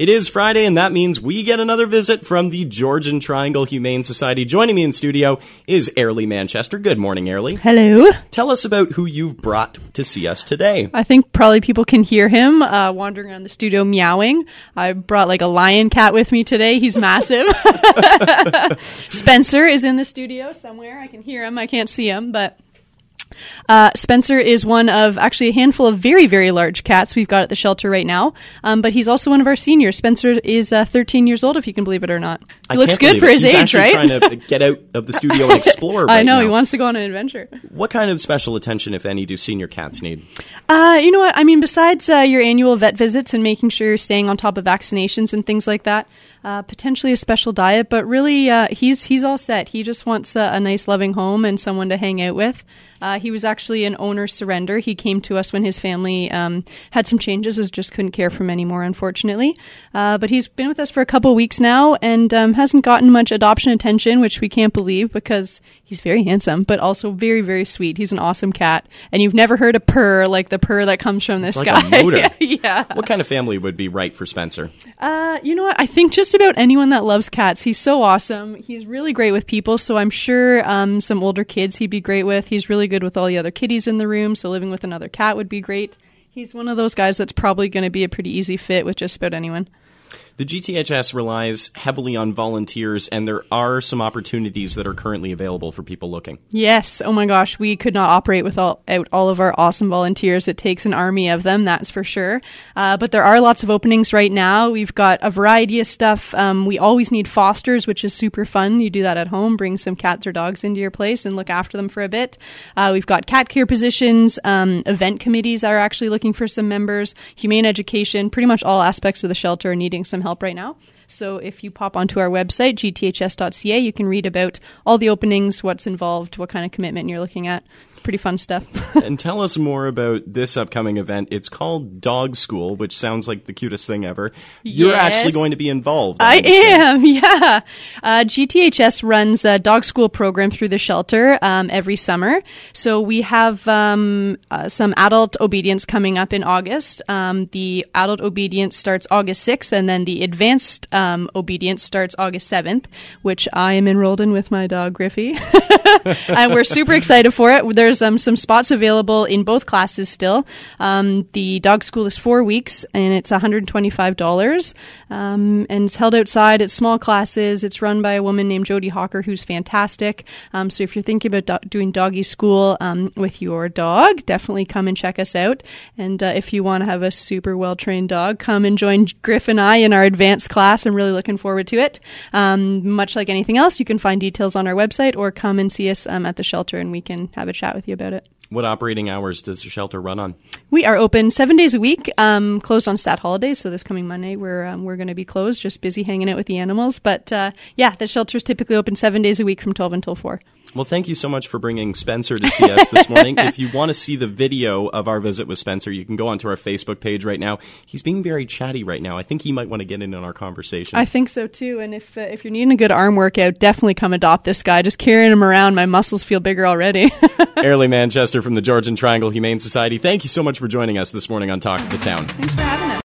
It is Friday, and that means we get another visit from the Georgian Triangle Humane Society. Joining me in studio is Ayrlea Manchester. Good morning, Ayrlea. Hello. Tell us about who you've brought to see us today. I think probably people can hear him uh, wandering around the studio meowing. I brought like a lion cat with me today. He's massive. Spencer is in the studio somewhere. I can hear him. I can't see him, but uh, Spencer is one of actually a handful of very, very large cats we've got at the shelter right now. Um, but he's also one of our seniors. Spencer is uh, 13 years old, if you can believe it or not. He I looks good for it. his He's age, right? Trying to get out of the studio and explore. Right I know now. he wants to go on an adventure. What kind of special attention, if any, do senior cats need? Uh, you know what? I mean, besides uh, your annual vet visits and making sure you're staying on top of vaccinations and things like that, uh, potentially a special diet, but really, uh, he's he's all set. He just wants uh, a nice, loving home and someone to hang out with. Uh, he was actually an owner surrender. He came to us when his family um, had some changes, as just couldn't care for him anymore, unfortunately. Uh, but he's been with us for a couple weeks now and um, hasn't gotten much adoption attention, which we can't believe because he's very handsome, but also very, very sweet. He's an awesome cat, and you've never heard a purr like the purr that comes from this It's guy. like a motor. yeah. What kind of family would be right for Spencer? Uh, you know what? I think just about anyone that loves cats. He's so awesome. He's really great with people. So I'm sure um, some older kids he'd be great with. He's really good with all the other kitties in the room. So living with another cat would be great. He's one of those guys that's probably going to be a pretty easy fit with just about anyone. The GTHS relies heavily on volunteers, and there are some opportunities that are currently available for people looking. Yes. Oh my gosh, we could not operate without all of our awesome volunteers. It takes an army of them, that's for sure. Uh, but there are lots of openings right now. We've got a variety of stuff. Um, we always need fosters, which is super fun. You do that at home, bring some cats or dogs into your place and look after them for a bit. Uh, we've got cat care positions, um, event committees are actually looking for some members, humane education, pretty much all aspects of the shelter are needing some help right now. So if you pop onto our website, gths.ca, you can read about all the openings, what's involved, what kind of commitment you're looking at. It's pretty fun stuff. and tell us more about this upcoming event. It's called Dog School, which sounds like the cutest thing ever. You're Yes. actually going to be involved. I understand. am, yeah. Uh, GTHS runs a dog school program through the shelter um, every summer. So we have um, uh, some adult obedience coming up in August. Um, the adult obedience starts August 6th, and then the advanced um, obedience starts August 7th, which I am enrolled in with my dog Griffey. and we're super excited for it. There's um, some spots available in both classes still. Um, the dog school is four weeks and it's $125. Um, and it's held outside. It's small classes. It's run by a woman named Jody Hawker, who's fantastic. Um, so if you're thinking about do- doing doggy school um, with your dog, definitely come and check us out. And uh, if you want to have a super well trained dog, come and join Griff and I in our advanced class. I'm really looking forward to it. Um, much like anything else, you can find details on our website or come and see us um, at the shelter and we can have a chat with you about it. What operating hours does the shelter run on? We are open seven days a week, um, closed on stat holidays. So this coming Monday, we're um, we're going to be closed, just busy hanging out with the animals. But uh, yeah, the shelter is typically open seven days a week from twelve until four. Well, thank you so much for bringing Spencer to see us this morning. if you want to see the video of our visit with Spencer, you can go onto our Facebook page right now. He's being very chatty right now. I think he might want to get in on our conversation. I think so too. And if uh, if you're needing a good arm workout, definitely come adopt this guy. Just carrying him around, my muscles feel bigger already. Ayrlea Manchester from the Georgian Triangle Humane Society. Thank you so much for joining us this morning on Talk of the Town. Thanks for having us.